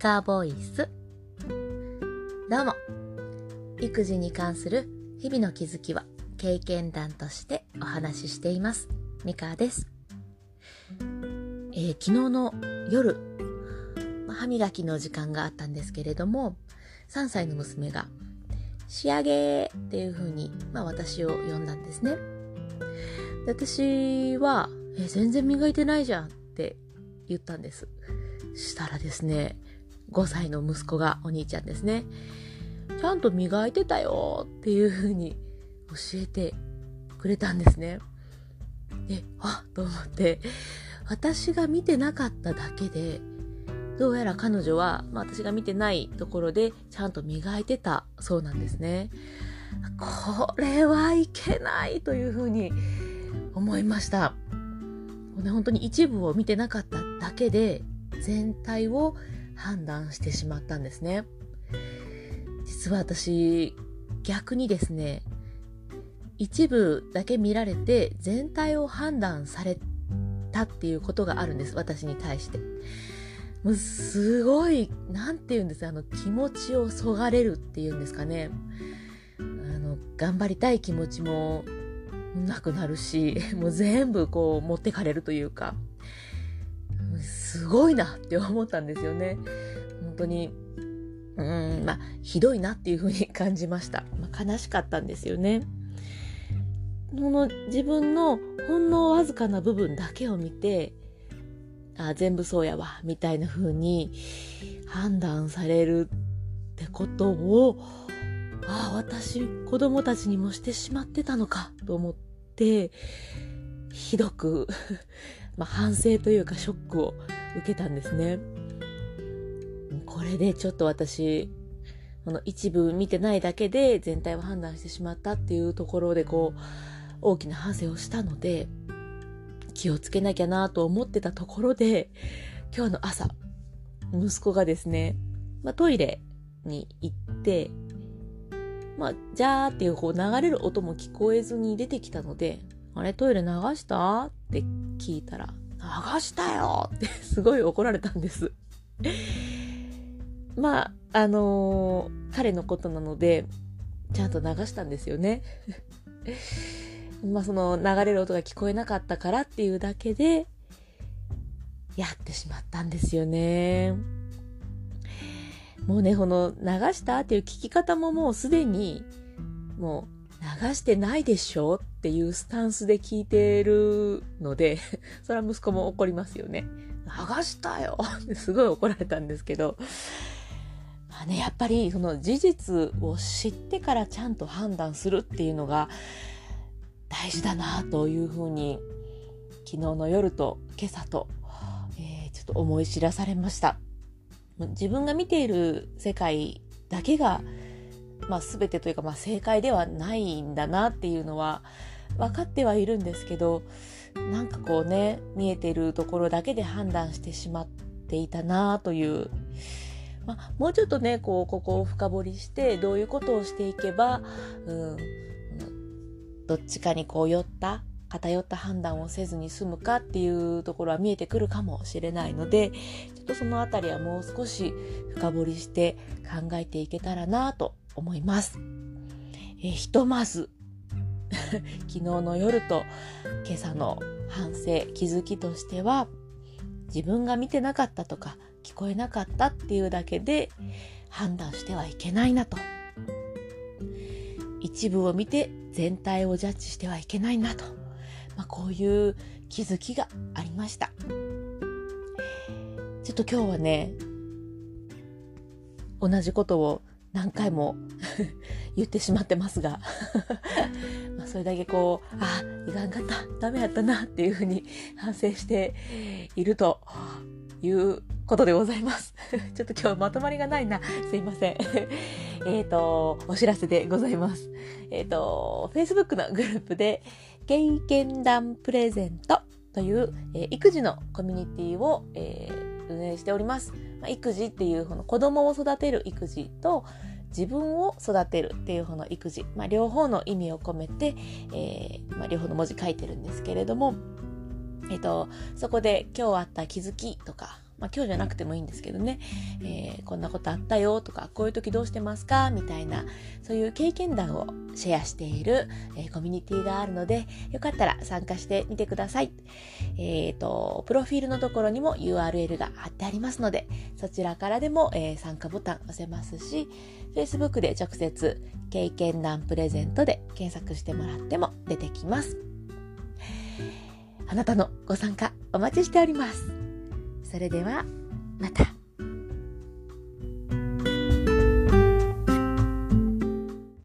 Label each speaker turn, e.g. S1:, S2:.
S1: カーボイス。どうも。育児に関する日々の気づきは経験談としてお話ししています。ミカです、えー、昨日の夜、歯磨きの時間があったんですけれども3歳の娘が仕上げっていう風に、まあ、私を呼んだんですね。私は、え全然磨いてないじゃんって言ったんです。したらですね、5歳の息子がお兄ちゃんですね。ちゃんと磨いてたよっていう風に教えてくれたんですね。で、あっと思って、私が見てなかっただけで、どうやら彼女は、まあ、私が見てないところでちゃんと磨いてたそうなんですね。これはいけないというふうに思いました。ね、本当に一部を見てなかっただけで全体を判断してしまったんですね。実は私逆にですね一部だけ見られて全体を判断されたっていうことがあるんです私に対して。もうすごい何て言うんですあの気持ちをそがれるっていうんですかねあの頑張りたい気持ちもなくなるし、もう全部こう持ってかれるというか、すごいなって思ったんですよね。本当に、うん、まあ、ひどいなっていうふうに感じました。まあ、悲しかったんですよね。この自分のほんのわずかな部分だけを見て、あ全部そうやわ、みたいな風に判断されるってことを、ああ、私、子供たちにもしてしまってたのかと思って、ひどく ま、反省というかショックを受けたんですね。これでちょっと私、この一部見てないだけで全体を判断してしまったっていうところでこう、大きな反省をしたので、気をつけなきゃなと思ってたところで、今日の朝、息子がですね、まあ、トイレに行って、まあ、じゃーっていうこう流れる音も聞こえずに出てきたので、あれトイレ流した？って聞いたら、流したよってすごい怒られたんです。まあ、あのー、彼のことなので、ちゃんと流したんですよね。まあその流れる音が聞こえなかったからっていうだけで、やってしまったんですよね。もうね、この流したっていう聞き方ももうすでに、もう流してないでしょっていうスタンスで聞いてるので、それは息子も怒りますよね。流したよって すごい怒られたんですけど、まあね、やっぱりその事実を知ってからちゃんと判断するっていうのが大事だなというふうに昨日の夜と今朝と、えー、ちょっと思い知らされました。自分が見ている世界だけが、まあ、全てというか、まあ、正解ではないんだなっていうのは分かってはいるんですけどなんかこうね見えてるところだけで判断してしまっていたなという、まあ、もうちょっとねこうここを深掘りしてどういうことをしていけば、うん、どっちかにこう寄った偏った判断をせずに済むかっていうところは見えてくるかもしれないのでちょっとそのあたりはもう少し深掘りして考えていけたらなと思います。えひとまず 昨日の夜と今朝の反省気づきとしては自分が見てなかったとか聞こえなかったっていうだけで判断してはいけないなと一部を見て全体をジャッジしてはいけないなとまあ、こういう気づきがありました。ちょっと今日はね、同じことを何回も 言ってしまってますが まあそれだけこう、あ、いかんかった、ダメやったなっていうふうに 反省しているということでございます。ちょっと今日まとまりがないな。すいません。えっと、お知らせでございます。えっ、ー、と、Facebook のグループで、経験談プレゼントという、えー、育児のコミュニティを、えー、運営しております。まあ、育児っていうこの子供を育てる育児と自分を育てるっていう方の育児、まあ、両方の意味を込めて、えー、まあ、両方の文字書いてるんですけれども、えっ、と、そこで今日あった気づきとか、まあ今日じゃなくてもいいんですけどね、えー、こんなことあったよとか、こういう時どうしてますか？みたいな、そういう経験談をシェアしている、えー、コミュニティがあるので、よかったら参加してみてください。えっ、ー、と、プロフィールのところにも URL が貼ってありますので、そちらからでも、え参加ボタン押せますし、Facebook で直接経験談プレゼントで検索してもらっても出てきます。あなたのご参加お待ちしております。それでは、また。